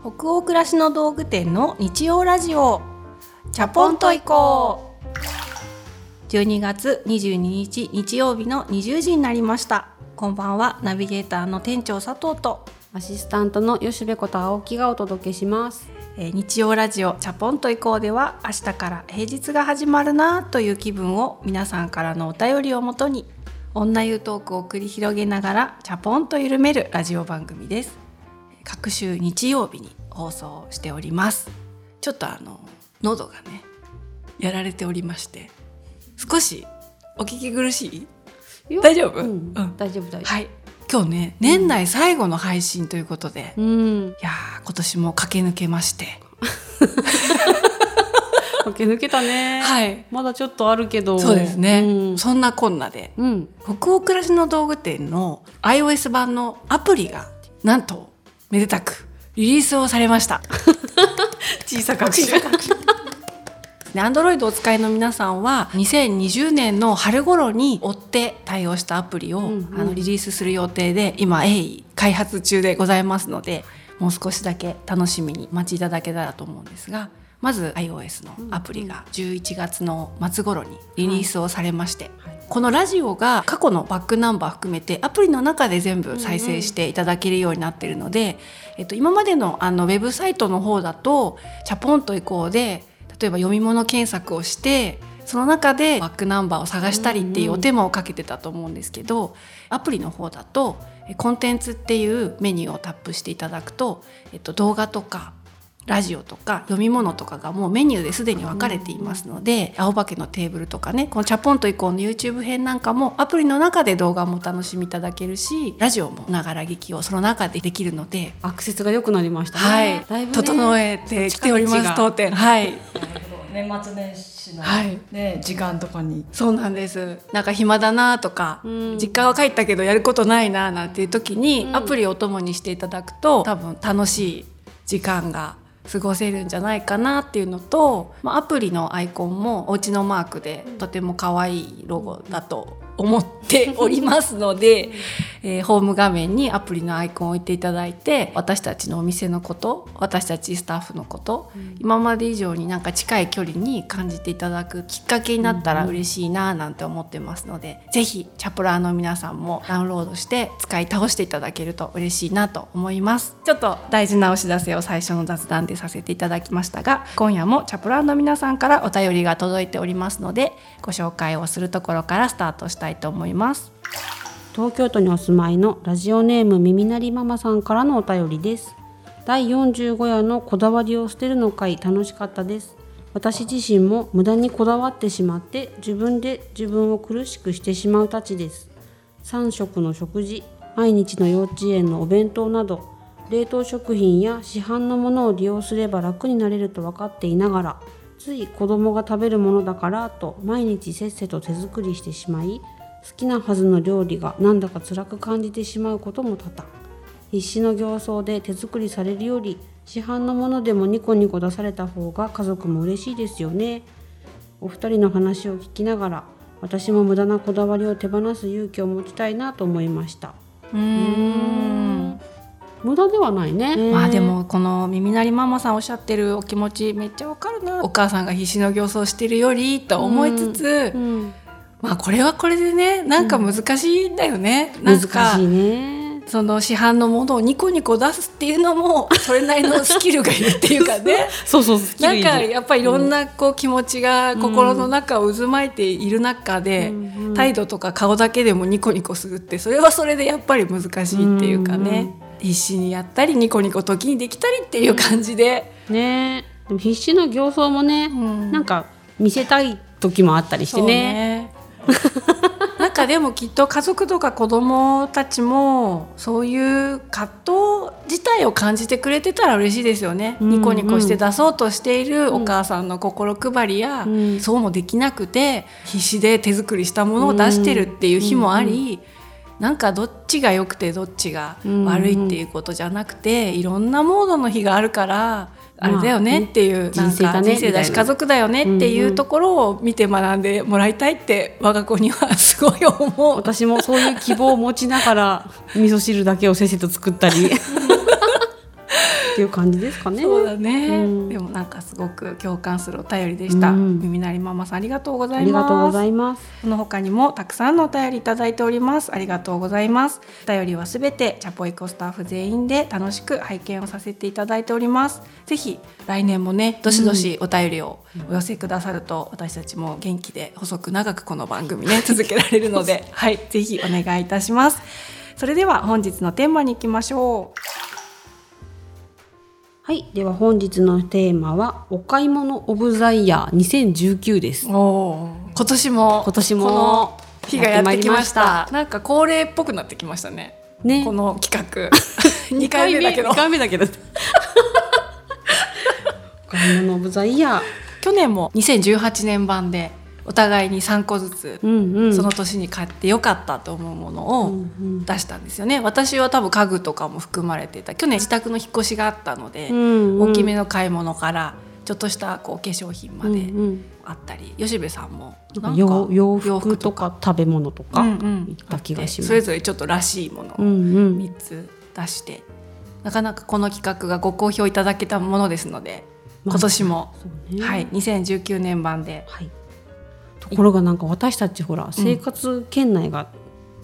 北欧暮らしの道具店の日曜ラジオ。チャポンと行こう。12月22日日曜日の20時になりました。こんばんは。ナビゲーターの店長佐藤と。アシスタントの吉部こと青木がお届けします。えー日曜ラジオチャポンと行こうでは明日から平日が始まるなという気分を皆さんからのお便りをもとに女湯トークを繰り広げながらチャポンと緩めるラジオ番組です各週日曜日に放送しております。ちょっとあの喉がねやられておりまして少しお聞き苦しい？よ大丈夫？うんうん。大丈夫大丈はい。今日ね年内最後の配信ということで、夫うん。いやー今年も駆け抜けまして。駆け抜けたね。はい。まだちょっとあるけど。そうですね、うん。そんなこんなでうん。北欧暮らしの道具店の iOS 版のアプリがなんとめでたくリリースをされました。小さく。小さく。で Android をお使いの皆さんは2020年の春頃に追って対応したアプリを、うんうん。あのリリースする予定で今鋭意開発中でございますのでもう少しだけ楽しみにお待ちいただけたらと思うんですがまず iOS のアプリが11月の末頃にリリースをされまして、はいこのラジオが過去のバックナンバー含めてアプリの中で全部再生していただけるようになってるので、えっと、今までのあのウェブサイトの方だと「チャポンと移行」で例えば読み物検索をしてその中でバックナンバーを探したりっていうお手間をかけてたと思うんですけど、アプリの方だとコンテンツっていうメニューをタップしていただくと、えっと、動画とかラジオとか読み物とかがもうメニューですでに分かれていますので、青化けのテーブルとかねこの「チャポンと以降」の YouTube 編なんかもアプリの中で動画もお楽しみいただけるしラジオもながら劇をその中でできるので、アクセスが良くなりましたね。はい。だいぶね整えてきております当店。はい。年末年始の、はい。ね時間とかに。そうなんです。なんか暇だなとか、うん。実家は帰ったけどやることないななんていう時に、うん。アプリをお供にしていただくと多分楽しい時間が過ごせるんじゃないかなっていうのと、まあ、アプリのアイコンもお家のマークでとても可愛いロゴだと思っておりますので、えーホーム画面にアプリのアイコンを置いていただいて私たちのお店のこと私たちスタッフのこと、今まで以上になんか近い距離に感じていただくきっかけになったら嬉しいななんて思ってますので、ぜひチャプラーの皆さんもダウンロードして使い倒していただけると嬉しいなと思います。ちょっと大事なお知らせを最初の雑談でさせていただきましたが今夜もチャプラーの皆さんからお便りが届いておりますのでご紹介をするところからスタートしたいいと思います。東京都にお住まいのラジオネーム耳なりママさんからのお便りです。第45夜のこだわりを捨てるの回楽しかったです。私自身も無駄にこだわってしまって自分で自分を苦しくしてしまうたちです。3食の食事毎日の幼稚園のお弁当など冷凍食品や市販のものを利用すれば楽になれると分かっていながらつい子供が食べるものだからと毎日せっせと手作りしてしまい好きなはずの料理がなんだか辛く感じてしまうことも多々。必死の形相で手作りされるより市販のものでもニコニコ出された方が家族も嬉しいですよね。お二人の話を聞きながら私も無駄なこだわりを手放す勇気を持ちたいなと思いました。うーん。無駄ではないね。まあでもこの耳鳴りママさんおっしゃってるお気持ちめっちゃわかるな。お母さんが必死の形相してるよりと思いつつ、うんまあこれはこれでねなんか難しいんだよね、なん難かしいね。その市販のものをニコニコ出すっていうのもそれなりのスキルがいるっていうかね。そうそうなんかやっぱりいろんなこう気持ちが心の中を渦巻いている中で、うんうん。態度とか顔だけでもニコニコするってそれはそれでやっぱり難しいっていうかね、必死にやったりニコニコ時にできたりっていう感じで、ね。必死の形相もね、ん。なんか見せたい時もあったりしてねなんかでもきっと家族とか子供たちもそういう葛藤自体を感じてくれてたら嬉しいですよね、うんニコニコして出そうとしているお母さんの心配りや、うん。そうもできなくて必死で手作りしたものを出してるっていう日もあり、なんかどっちが良くてどっちが悪いっていうことじゃなくて、いろんなモードの日があるからあれだよねっていう、なんか人生だね人生だし家族だよねっていうところを見て学んでもらいたいって我が子にはすごい思う。私もそういう希望を持ちながら味噌汁だけをせっせと作ったり っていう感じですかね。そうだね、うん。でもなんかすごく共感するお便りでした、うん。耳なりママさんありがとうございます。ありがとうございます。この他にもたくさんのお便りいただいております。ありがとうございます。お便りはすべてチャポイコスタッフ全員で楽しく拝見をさせていただいております。ぜひ来年もねどしどしお便りをお寄せくださると、私たちも元気で細く長くこの番組ね 続けられるのではいぜひお願いいたします。それでは本日のテーマに行きましょうはい、では本日のテーマはお買い物オブザイヤー2019です。お今年も今年も日がやってきました。なんか恒例っぽくなってきましたね。ね。この企画。2回目だけど。2回目だけど。お買い物オブザイヤ去年も2018年版でお互いに3個ずつー。うんうん。その年に買ってよかったと思うものうを出したんですよね。私は多分家具とかも含まれていた。去年自宅の引っ越しがあったので、うんうん。大きめの買い物からちょっとしたこうお化粧品までうんうん。あったり、吉部さんもなんか洋洋服とか食べ物とか行った気がします。それぞれちょっとらしいものをうんうん。3つ出して、なかなかこの企画がご好評いただけたものですのでまあ今年も、ね。はい、2019年版ではい。ところがなんか私たちほら生活圏内が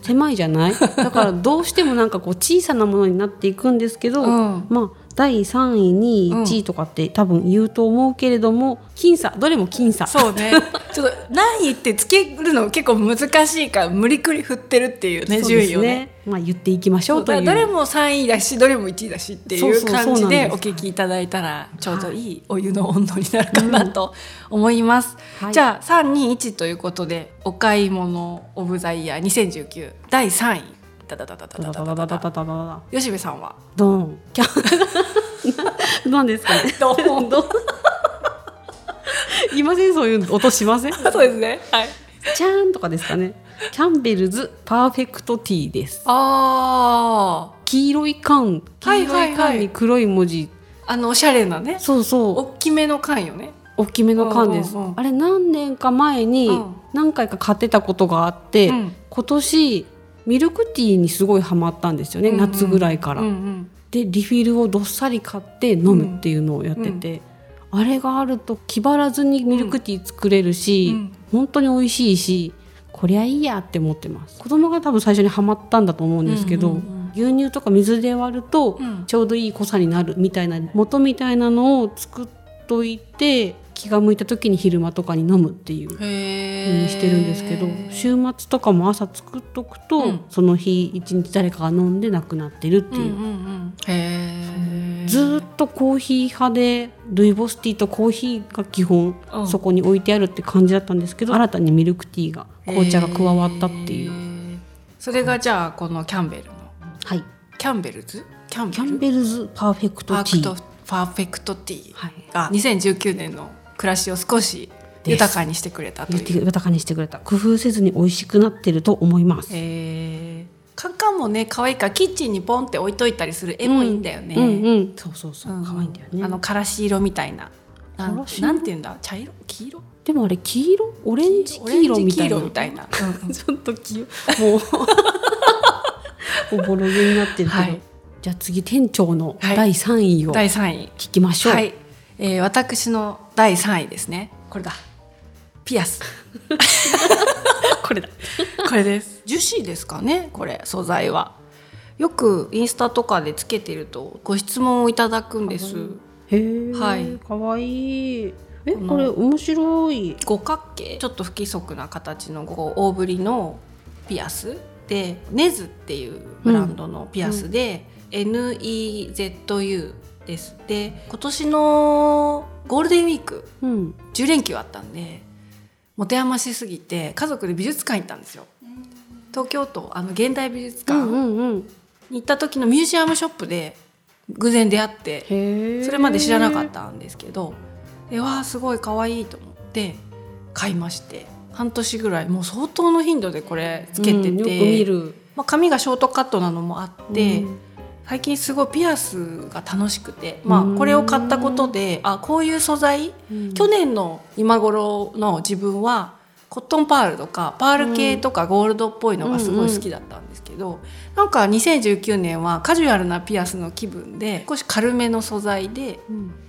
狭いじゃない、だからどうしてもなんかこう小さなものになっていくんですけど、うん。まあ第3位2位うん1位とかって多分言うと思うけれども僅差どれも僅差。そうね。ちょっと何位ってつけるの結構難しいから無理くり振ってるっていうね順位をね。まあ言っていきましょうという。どれも3位だしどれも1位だしっていう感じでお聞きいただいたらちょうどいいお湯の温度になるかなと思います、はい。じゃあ321ということでお買い物オブザイヤー2019第3位ダダダダダダダダダダダダダ吉部さんはドンキャンなんですかねどうドンいませんそういう音しませんそうですねはいチャーンとかですかねキャンベルズパーフェクトティーですああ黄色い缶はい黄はいはい色い缶に黒い文字、ああのおしゃれなねそうそう大きめの缶よね大きめの缶です、うんうんうんあれ何年か前に何回か買ってたことがあって、うん今年ミルクティーにすごいハマったんですよね、うんうん。夏ぐらいから、うんうん。でリフィルをどっさり買って飲むっていうのをやってて、あれがあると気張らずにミルクティー作れるし、うん。本当に美味しいしこりゃいいやって思ってます。子供が多分最初にハマったんだと思うんですけど、うんうんうん。牛乳とか水で割るとうん。ちょうどいい濃さになるみたいな元みたいなのを作っといて気が向いた時に昼間とかに飲むっていうにしてるんですけど週末とかも朝作っとくと、うん。その日一日誰かが飲んでなくなってるっていう。うんうんうん。へえずーっとコーヒー派でルイボスティーとコーヒーが基本、うん。そこに置いてあるって感じだったんですけど新たにミルクティーが紅茶が加わったっていう、うそれがじゃあこのキャンベルの。はい、 Campbell's？キャンベル？ Campbell's Perfect Tea。 Perfect Tea はい。が2019年の暮らしを少し豊かにしてくれたという。豊かにしてくれた。工夫せずに美味しくなってると思います、へーカンカンもね可愛いからキッチンにポンって置いといたりする絵もいいんだよね。うんうん。そうそうそう。うん。可愛いんだよね。あのからし色みたいな。なんなんていうんだ？茶色？黄色？でもあれ黄色？オレンジ？黄色。みたいな。色みたいな。うん。う んちょっと黄色。もう。おぼろげになってるけど、はい。じゃあ次店長のはい。第3位を第3位。聞きましょう、はい、えー私の第3位ですね。これだ。ピアス。これだ。これです。樹脂ですかねこれ素材は。よくインスタとかでつけてるとご質問をいただくんです。へえ、はい。かわいい。えこれ面白い。五角形ちょっと不規則な形のこう大ぶりのピアス。でネズっていうブランドのピアスで、NEZU です。で今年のゴールデンウィークうん。10連休あったんで持て余しすぎて家族で美術館行ったんですよ。東京都あの現代美術館に行った時のミュージアムショップで偶然出会ってそれまで知らなかったんですけどでわあすごい可愛いと思って買いまして半年ぐらいもう相当の頻度でこれつけてて、うんよく見る。まあ、髪がショートカットなのもあって、うん最近すごいピアスが楽しくて、まうん。あ、これを買ったことであこういう素材うん。去年の今頃の自分はコットンパールとかパール系とかゴールドっぽいのがすごい好きだったんですけけどなんか2019年はカジュアルなピアスの気分で少し軽めの素材で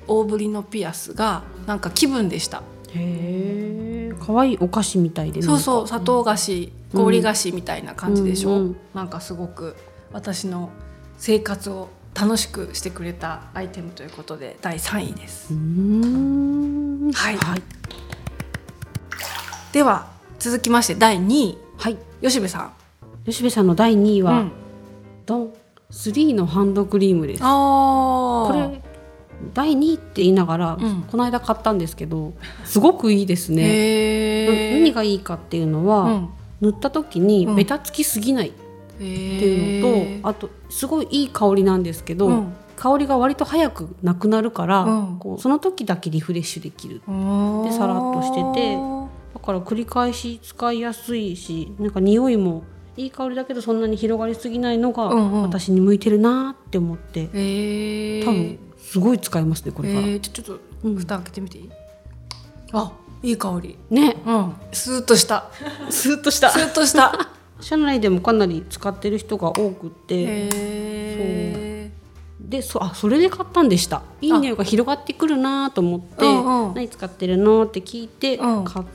大ぶりのピアスがなんか気分でした。へえ可愛いお菓子みたいでそうそうう砂糖菓子氷菓子みたいな感じでしょ、うんうん。なんかすごく私の生活を楽しくしてくれたアイテムということで第3位です、はい。はい、では続きまして第2位。はい、吉部さん。吉部さんの第2位は、うん。ドン3のハンドクリームです。あこれ第2位って言いながら、うん。この間買ったんですけどすごくいいですね。何がいいかっていうのは、うん。塗った時にうん。ベタつきすぎない。っっていうのと、あとすごいいい香りなんですけど、うん。香りが割と早くなくなるから、うん。こうその時だけリフレッシュできる。でさらっとしててだから繰り返し使いやすいしなんか匂いもいい香りだけどそんなに広がりすぎないのがうんうん。私に向いてるなって思って、えー、多分すごい使いますねこれから。えー、ちょちょっとうん。蓋開けてみていい、あいい香り。ね。うん。スーッとした。スーッとした。スーッとした社内でもかなり使ってる人が多くって、へでそあそれで買ったんでした。いい匂いが広がってくるなと思って、うんうん。何使ってるのって聞いてうん。買っ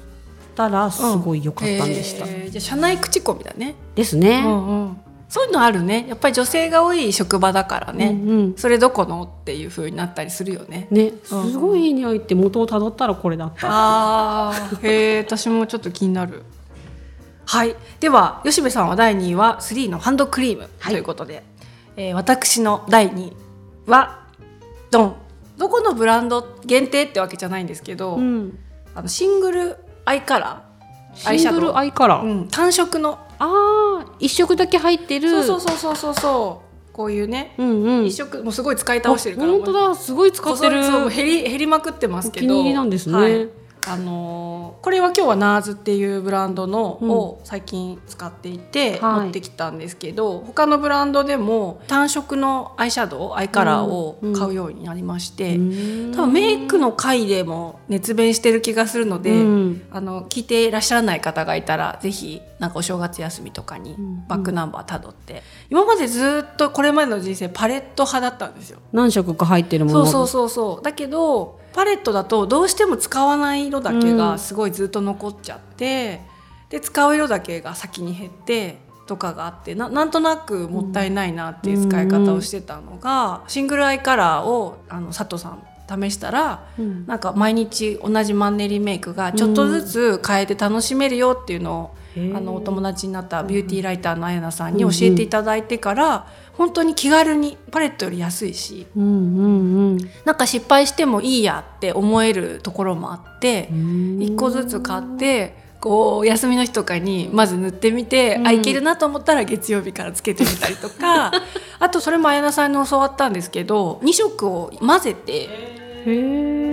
たらすごい良かったんでした、えー。じゃあ社内口コミだね、ですね、うんうん、そういうのあるね。やっぱり女性が多い職場だからね、うんうん。それどこのっていう風になったりするよね。ね。すごいいい匂いって元をたどったらこれだった。あー。へえ私もちょっと気になるはい。では吉部さんは第2位は3のハンドクリームということで、えー私の第2位はドン。どこのブランド限定ってわけじゃないんですけど、うん。あのシングルアイカラーアイシャドウ。シングルアイカラー、うん、単色の。ああ一色だけ入ってる。そうそうそうそうそう。こういうね、うんうん。一色もうすごい使い倒してるから。あ本当だ。すごい使ってる。そうそうもう減り減りまくってますけど。お気に入りなんですね。はいあのーこれは今日は NARS っていうブランドのうん。を最近使っていて、はい。持ってきたんですけど他のブランドでも単色のアイシャドウアイカラーを買うようになりまして、うん。多分メイクの回でも熱弁してる気がするので、うん。あの聞いていらっしゃらない方がいたらぜひなんかお正月休みとかにん。バックナンバーたどって、今までずっとこれまでの人生パレット派だったんですよ。何色か入ってるもの。そうそうそうそう。だけどパレットだとどうしても使わない色だけがすごいずっと残っちゃって、で使う色だけが先に減ってとかがあってななんとなくもったいないなっていう使い方をしてたのが、シングルアイカラーをあの佐藤さん試したら、うん。なんか毎日同じマンネリメイクがちょっとずつ変えて楽しめるよっていうのを、あのお友達になったビューティーライターのあやなさんに教えていただいてから、本当に気軽にパレットより安いしうんうんうん。なんか失敗してもいいやって思えるところもあってうん。一個ずつ買ってこう休みの日とかにまず塗ってみて、うん。あいけるなと思ったら月曜日からつけてみたりとか。あとそれも綾菜さんに教わったんですけど2色を混ぜて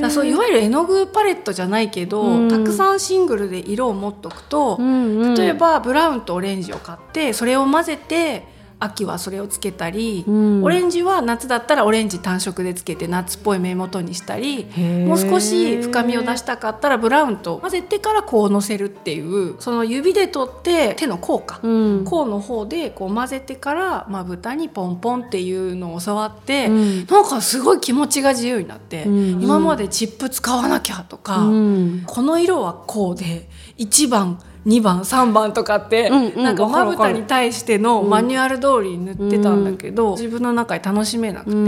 だそういわゆる絵の具パレットじゃないけど、うん。たくさんシングルで色を持っとくと、うんうん。例えばブラウンとオレンジを買ってそれを混ぜて秋はそれをつけたり、うん。オレンジは夏だったらオレンジ単色でつけて夏っぽい目元にしたりもう少し深みを出したかったらブラウンと混ぜてからこうのせるっていうその指で取って手の甲か、うん。甲の方でこう混ぜてからまぶたにポンポンっていうのを教わって、うん。なんかすごい気持ちが自由になって、うん。今までチップ使わなきゃとか、うん。この色はこうで1番2番3番とかって、うんうんなんかまぶたに対してのマニュアル通りに塗ってたんだけど、自分の中で楽しめなくて、うん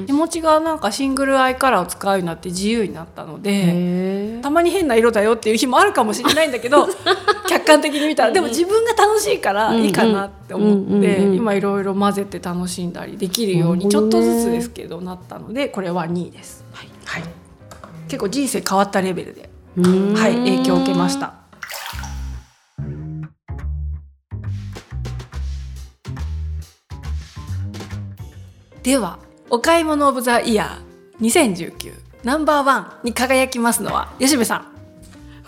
うん。気持ちがなんかシングルアイカラーを使うようになって自由になったので。たまに変な色だよっていう日もあるかもしれないんだけど 客観的に見たらでも自分が楽しいからいいかなって思って、うんうんうんうん今いろいろ混ぜて楽しんだりできるようにちょっとずつですけどなったのでこれは2位です、はい。結構人生変わったレベルで、うん。はい、影響を受けましたではお買い物オブザイヤー2019ナンバーワンに輝きますのは吉部さん。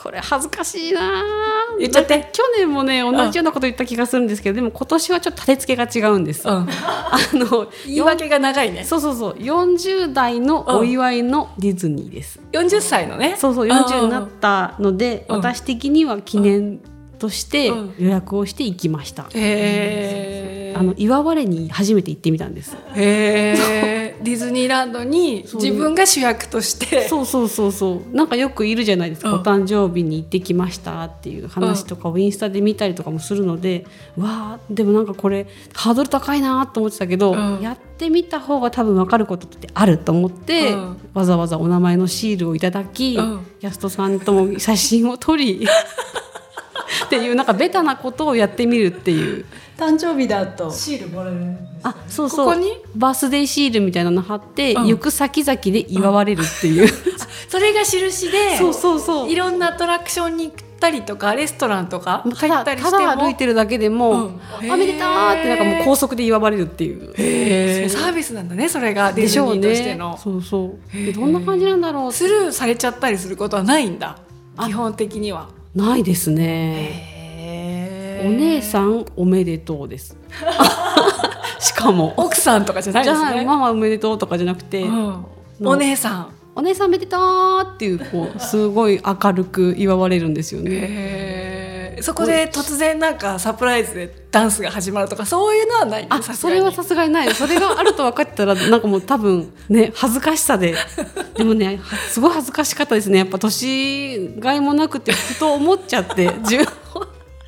これ恥ずかしいな。ー言っちゃって。去年もね同じようなこと言った気がするんですけど、でも今年はちょっと立て付けが違うんです、うん、あの 言い訳が長いね。そうそうそう。40代のお祝いのディズニーです、40歳のね。そうそう40になったのでうん。私的には記念としてうん。予約をして行きました、へへーあの祝われに初めて行ってみたんです。ディズニーランドに自分が主役として。そうそうそうそう。なんかよくいるじゃないですか、うん。お誕生日に行ってきましたっていう話とかをインスタで見たりとかもするので、わあでもなんかこれハードル高いなと思ってたけど、うん。やってみた方が多分分かることってあると思って、うん。わざわざお名前のシールをいただき、うん。キャストさんとも写真を撮り っていうなんかベタなことをやってみるっていう誕生日だと。シールもらえるあそうそう。ここに？バースデーシールみたいなの貼って、うん。行く先々で祝われるっていう、それが印でそうそうそう。いろんなアトラクションに行ったりとかレストランとか入ったりしてたもだ歩いてるだけでもうん「おめでとう!」ってなんかもう高速で祝われるっていう。へー。そう。サービスなんだねそれがディでしょうズニーとしてねの。そうそう。どんな感じなんだろうスルーされちゃったりすることはないんだ。あ基本的には。ないですね。へーお姉さんおめでとうです。しかも。奥さんとかじゃないじですね。ゃあママおめでとうとかじゃなくて、うんお姉さん。お姉さんおめでとうっていうこうすごい明るく祝われるんですよね。そこで突然なんかサプライズでダンスが始まるとかそういうのはないあそれはさすがにないそれがあると分かってたらなんかもう多分ね恥ずかしさで でもねはすごい恥ずかしかったですねやっぱ年がいもなくてふと思っちゃって自分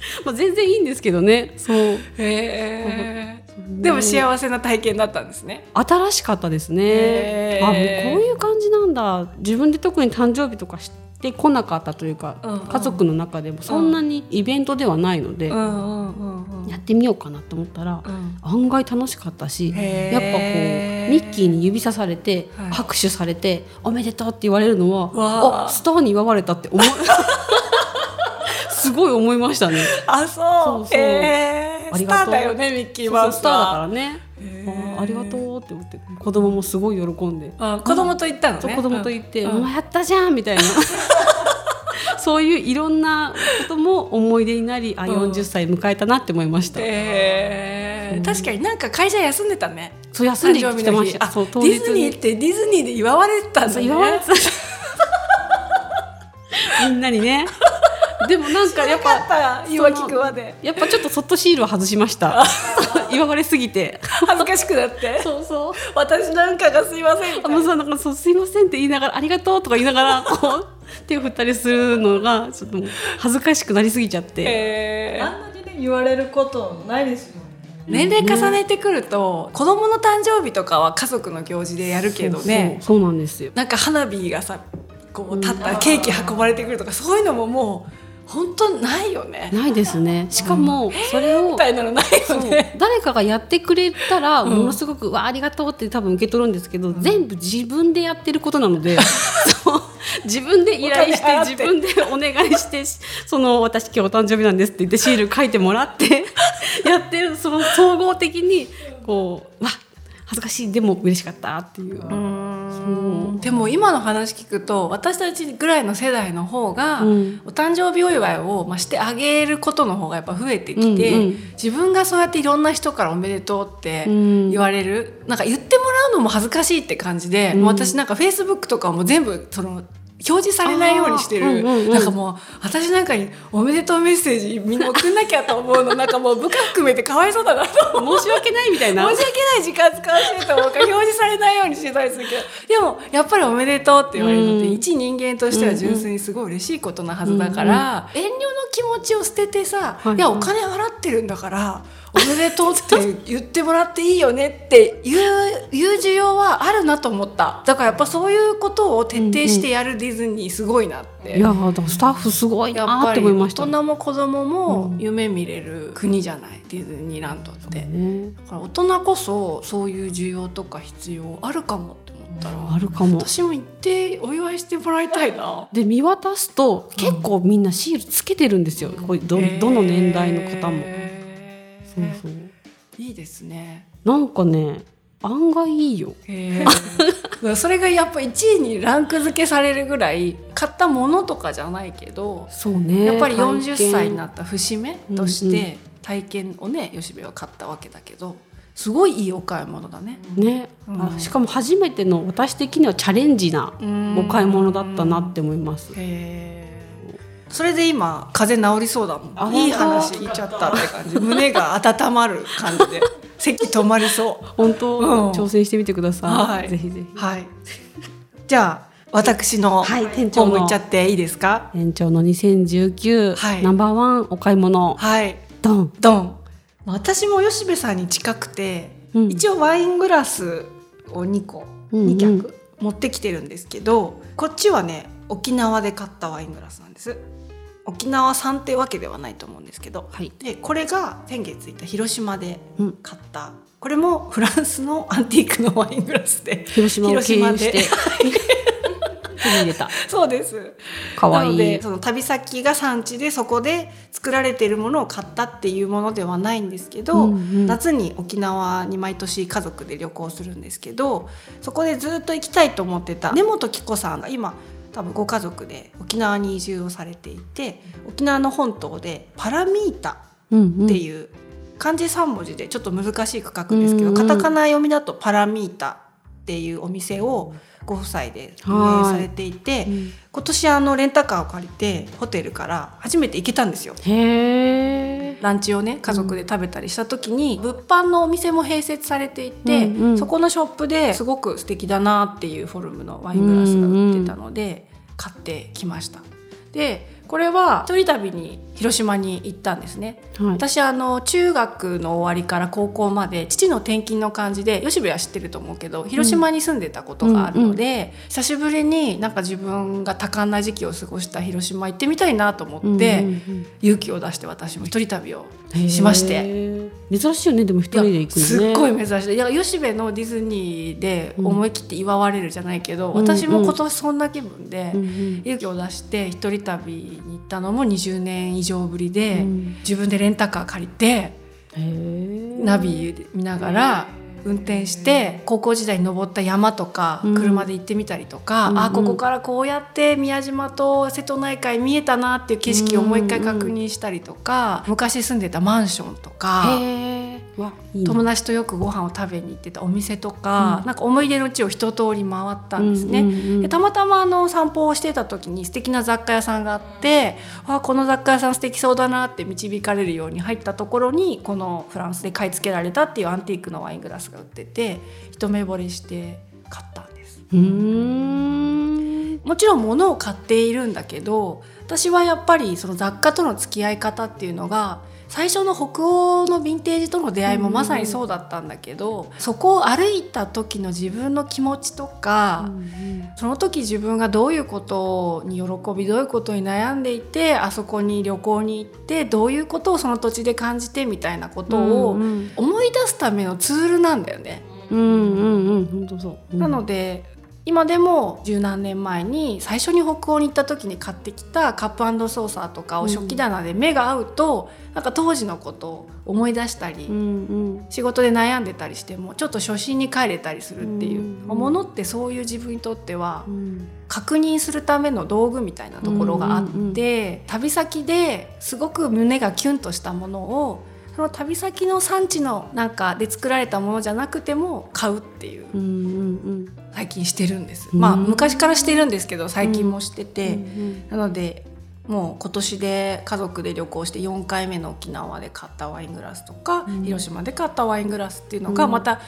まあ全然いいんですけどね。そう。へー。でも幸せな体験だったんですね。新しかったですね。あもうこういう感じなんだ。自分で特に誕生日とかしてこなかったというか、うんうん。家族の中でもそんなにイベントではないので、やってみようかなと思ったら、うん。案外楽しかったしやっぱこうミッキーに指さされて、はい。拍手されて「おめでとう」って言われるのはわあ。あスターに祝われたって思い すごい思いましたね。あそう。そうそう。へー。スタありがとう。ーだよねミッキーマウスターだからは。ね。へー。あありがとうって思って。子供もすごい喜んで、あ子供と行ったのね。子供と言って「うんママやったじゃん!」みたいな。そういういろんなことも思い出になりあうん。40歳迎えたなって思いました。へー。確かになんか会社休んでたね。そう休んできてました。あそうディズニーってディズニーで祝われてたんだね。言われてた。みんなにね でもなんかやっぱた今聞くまでやっぱちょっとそっとシールを外しました。祝われすぎて。恥ずかしくなって。そうそう。私なんかがすいませんあのさなんかそうすいませんって言いながらありがとうとか言いながらこう 手を振ったりするのがちょっと恥ずかしくなりすぎちゃって、へー。あんなにね言われることないですもんね。年齢重ねてくると子供の誕生日とかは家族の行事でやるけどね。そうそうそう。なんですよ。なんか花火がさこう立ったケーキ運ばれてくるとかそういうのももう本当ないよね。ないですね。しかもそれを。誰かがやってくれたらうん。ものすごく、わあありがとうって多分受け取るんですけど、全部自分でやってることなので 自分で依頼して自分でお願いしてその私今日お誕生日なんですって言ってシール書いてもらって やってるその総合的にこうわ恥ずかしいでも嬉しかったっていう。でも今の話聞くと私たちぐらいの世代の方が、うん。お誕生日お祝いを、まあ、してあげることの方がやっぱ増えてきて、うんうん。自分がそうやっていろんな人から「おめでとう」ってうん。言われる、なんか言ってもらうのも恥ずかしいって感じで、うん。私なんかフェイスブックとかも全部その表示されないようにしてる、うんうんうん。なんかもう私なんかに「おめでとうメッセージみんな送んなきゃ」と思うの。なんかもう部下含めてかわいそうだなと。申し訳ないみたいな。申し訳ない時間使わせてと思うから表示されないようにしてたりするけどでもやっぱり「おめでとう」って言われるのって、うん。一人間としては純粋にすごい嬉しいことなはずだから、遠慮の気持ちを捨ててさ「はい。いやお金払ってるんだからおめでとう」って言ってもらっていいよねっていう いう需要はあるなと思っただからやっぱそういうことを徹底してやるディズニーすごいなって。いやだからスタッフすごいなって思いました。人も子供もうん夢見れる国じゃない、ディズニーランドって。ねだから大人こそそういう需要とか必要あるかもって思ったら、あるかも。私も行ってお祝いしてもらいたいな。で見渡すと結構みんなシールつけてるんですよ、こうどどの年代の方も。へーそうそう。いいですね。なんかね案外いいよ。それがやっぱ1位にランク付けされるぐらい買ったものとかじゃないけど、そうねやっぱり体40験歳になった節目として体験をね吉部は買ったわけだけどすごいいいお買い物だね。ね、うん。あしかも初めての私的にはチャレンジなお買い物だったなって思います。へーそれで今風邪治りそうだもあんいい話言っちゃったって感じ。胸が温まる感じで。咳止まりそう。本当、うん。挑戦してみてください、はい。ぜひぜひ。はい。じゃあ私のはい店長もいっちゃっていいですか？園長の2019、はい。ナンバーワンお買い物。はい。ドン。ドン。私も吉部さんに近くて、うん。一応ワイングラスを2個、うんうん。2脚持ってきてるんですけどこっちはね沖縄で買ったワイングラスなんです沖縄産ってわけではないと思うんですけど、はい。でこれが先月行った広島でうん買った、これもフランスのアンティークのワイングラスで広島を経由して。広 手に入れた。そうです。かわいなのでいその旅先が産地でそこで作られているものを買ったっていうものではないんですけど、うんうん。夏に沖縄に毎年家族で旅行するんですけどそこでずっと行きたいと思ってた根本紀子さんが今多分ご家族で沖縄に移住をされていて沖縄の本島でパラミータっていう漢字3文字でちょっと難しい区画ですけど、うんうんカタカナ読みだとパラミータっていうお店をご夫妻で運営されていて、うん。今年あのレンタカーを借りてホテルから初めて行けたんですよ。へえランチをね家族で食べたりした時に、物販のお店も併設されていて、うんうんそこのショップですごく素敵だなっていうフォルムのワイングラスが売ってたので、買ってきました。でこれは一人旅に広島に行ったんですね。はい。私あの中学の終わりから高校まで父の転勤の感じで吉部は知ってると思うけど広島に住んでたことがあるので、久しぶりになんか自分が多感な時期を過ごした広島行ってみたいなと思って、うんうん勇気を出して私も一人旅をうんしまして。珍しいよね。でも一人で行くのね。すっごい珍しい。いや吉部のディズニーで思い切って祝われるじゃないけど、ん私も今年そんな気分で、うんうん。勇気を出して一人旅に行ったのも20年以上ぶりで、うん。自分でレンタカー借りてナビ見ながら運転して高校時代に登った山とかうん。車で行ってみたりとか、うんあここからこうやって宮島と瀬戸内海見えたなっていう景色をもう一回確認したりとか、昔住んでたマンションとか。友達とよくご飯を食べに行ってたお店とか、うんなんか思い出の地を一通り回ったんですね。うんうんうんでたまたまあの散歩をしてた時に素敵な雑貨屋さんがあってあこの雑貨屋さん素敵そうだなって導かれるように入ったところにこのフランスで買い付けられたっていうアンティークのワイングラスが売ってて一目惚れして買ったんです。もちろん物を買っているんだけど私はやっぱりその雑貨との付き合い方っていうのが最初の北欧のヴィンテージとの出会いもまさにそうだったんだけど、そこを歩いた時の自分の気持ちとか、その時自分がどういうことに喜びどういうことに悩んでいてあそこに旅行に行ってどういうことをその土地で感じてみたいなことをうん。思い出すためのツールなんだよね。うんうんうん。本当そう、うん。なので今でも十何年前に最初に北欧に行った時に買ってきたカップソーサーとかを食器棚で目が合うと、なんか当時のことを思い出したり、うんうん。仕事で悩んでたりしてもちょっと初心に帰れたりするっていう、うんものってそういう自分にとってはうん。確認するための道具みたいなところがあって、うんうん旅先ですごく胸がキュンとしたものをその旅先の産地のなんかで作られたものじゃなくても買うっていう。うんうん最近してるんです、うん。まあ昔からしてるんですけど最近もしてて、うんなのでもう今年で家族で旅行して4回目の沖縄で買ったワイングラスとか、うん。広島で買ったワイングラスっていうのがうん。また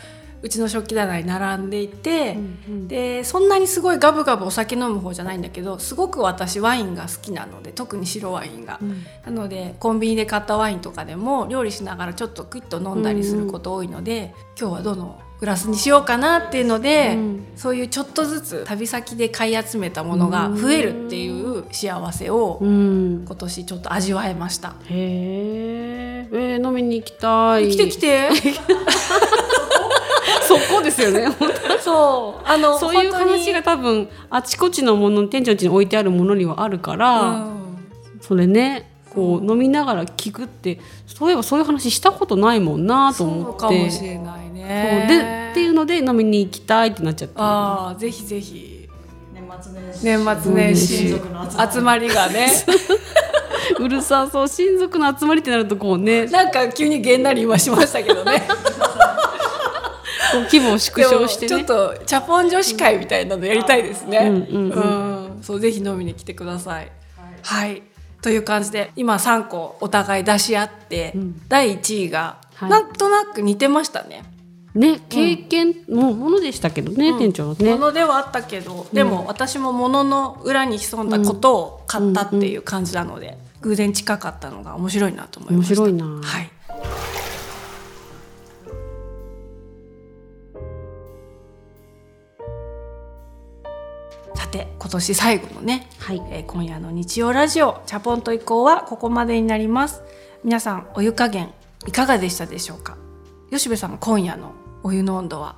うちの食器棚に並んでいて、うんでそんなにすごいガブガブお酒飲む方じゃないんだけどすごく私ワインが好きなので特に白ワインが。うん。なのでコンビニで買ったワインとかでも料理しながらちょっとクイッと飲んだりすること多いので、今日はどのグラスにしようかなっていうので、うん。そういうちょっとずつ旅先で買い集めたものが増えるっていう幸せをうん。今年ちょっと味わえました。へー。えー飲みに行きたい。来て来て。そこですよね。そう。あのそういう話が多分あちこちのもの店長家に置いてあるものにはあるから、うん。それねこう飲みながら聞くってそういえばそういう話したことないもんなとそ思って。うかもしれないね。でっていうので飲みに行きたいってなっちゃったああぜひぜひ年末年始年末年始親族の集まりがね うるさそう親族の集まりってなるとこうねなんか急にげんなり今しましたけどね。こう規模を縮小してねちょっとチャポン女子会みたいなのやりたいですね。うんうんうんそうぜひ飲みに来てください。はい。という感じで今3個お互い出し合って、うん第1位がはいなんとなく似てましたね。ね経験のものでしたけどね、うん。店長はね。ものではあったけど、でも私もものの裏に潜んだことを買ったっていう感じなので、偶然近かったのが面白いなと思いました。面白いな。はい。さて今年最後のね、はい。えー今夜の日曜ラジオチャポンと以降はここまでになります。皆さんお湯加減いかがでしたでしょうか？吉部さん今夜のお湯の温度は？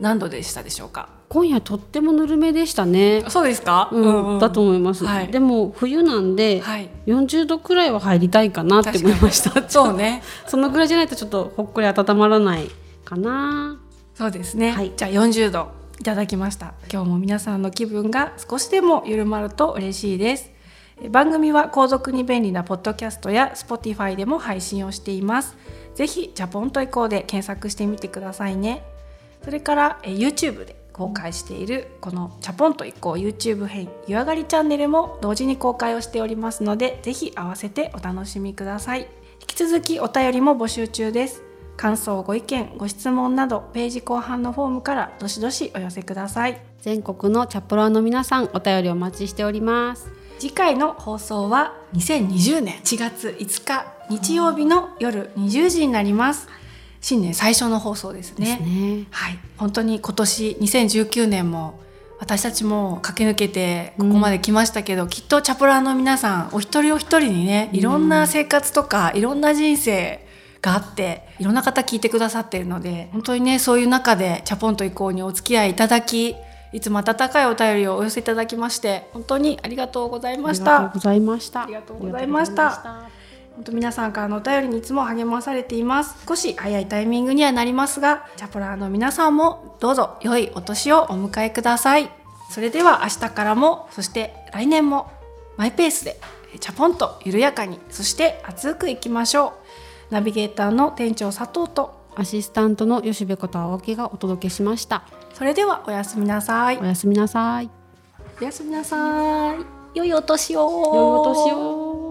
何度でしたでしょうか？今夜とってもぬるめでしたね、そうですか、うんだと思います、はい。でも冬なんで、はい。40度くらいは入りたいかなって思いました。そうね。そのぐらいじゃないとちょっとほっこり温まらないかな。そうですね、はい。じゃあ40度いただきました。今日も皆さんの気分が少しでも緩まると嬉しいです。え番組は後続に便利なポッドキャストや Spotify でも配信をしていますぜひジャポンと以降で検索してみてくださいね。それからえ YouTube で公開しているこのチャポンと以降 YouTube 編湯上がりチャンネルも同時に公開をしておりますのでぜひ合わせてお楽しみください。引き続きお便りも募集中です。感想ご意見ご質問などページ後半のフォームからどしどしお寄せください。全国のチャプラーの皆さんお便りお待ちしております。次回の放送は2020年4月5日日曜日の夜20時になります。新年最初の放送ですね。ね。はい。本当に今年2019年も私たちも駆け抜けてここまで来ましたけど、きっとチャプラーの皆さんお一人お一人にねいろんな生活とか、いろんな人生があっていろんな方聞いてくださっているので本当にねそういう中でチャポンと以降にお付き合いいただきいつも温かいお便りをお寄せいただきまして本当にありがとうございました。ありがとうございました。ありがとうございました本当皆さんからのお便りにいつも励まされています。少し早いタイミングにはなりますがチャポラーの皆さんもどうぞ良いお年をお迎えください。それでは明日からもそして来年もマイペースでチャポンと緩やかにそして熱くいきましょう。ナビゲーターの店長佐藤とアシスタントの吉部こと青木がお届けしました。それではおやすみなさい。おやすみなさい。おやすみなさい。良いお年を。良いお年を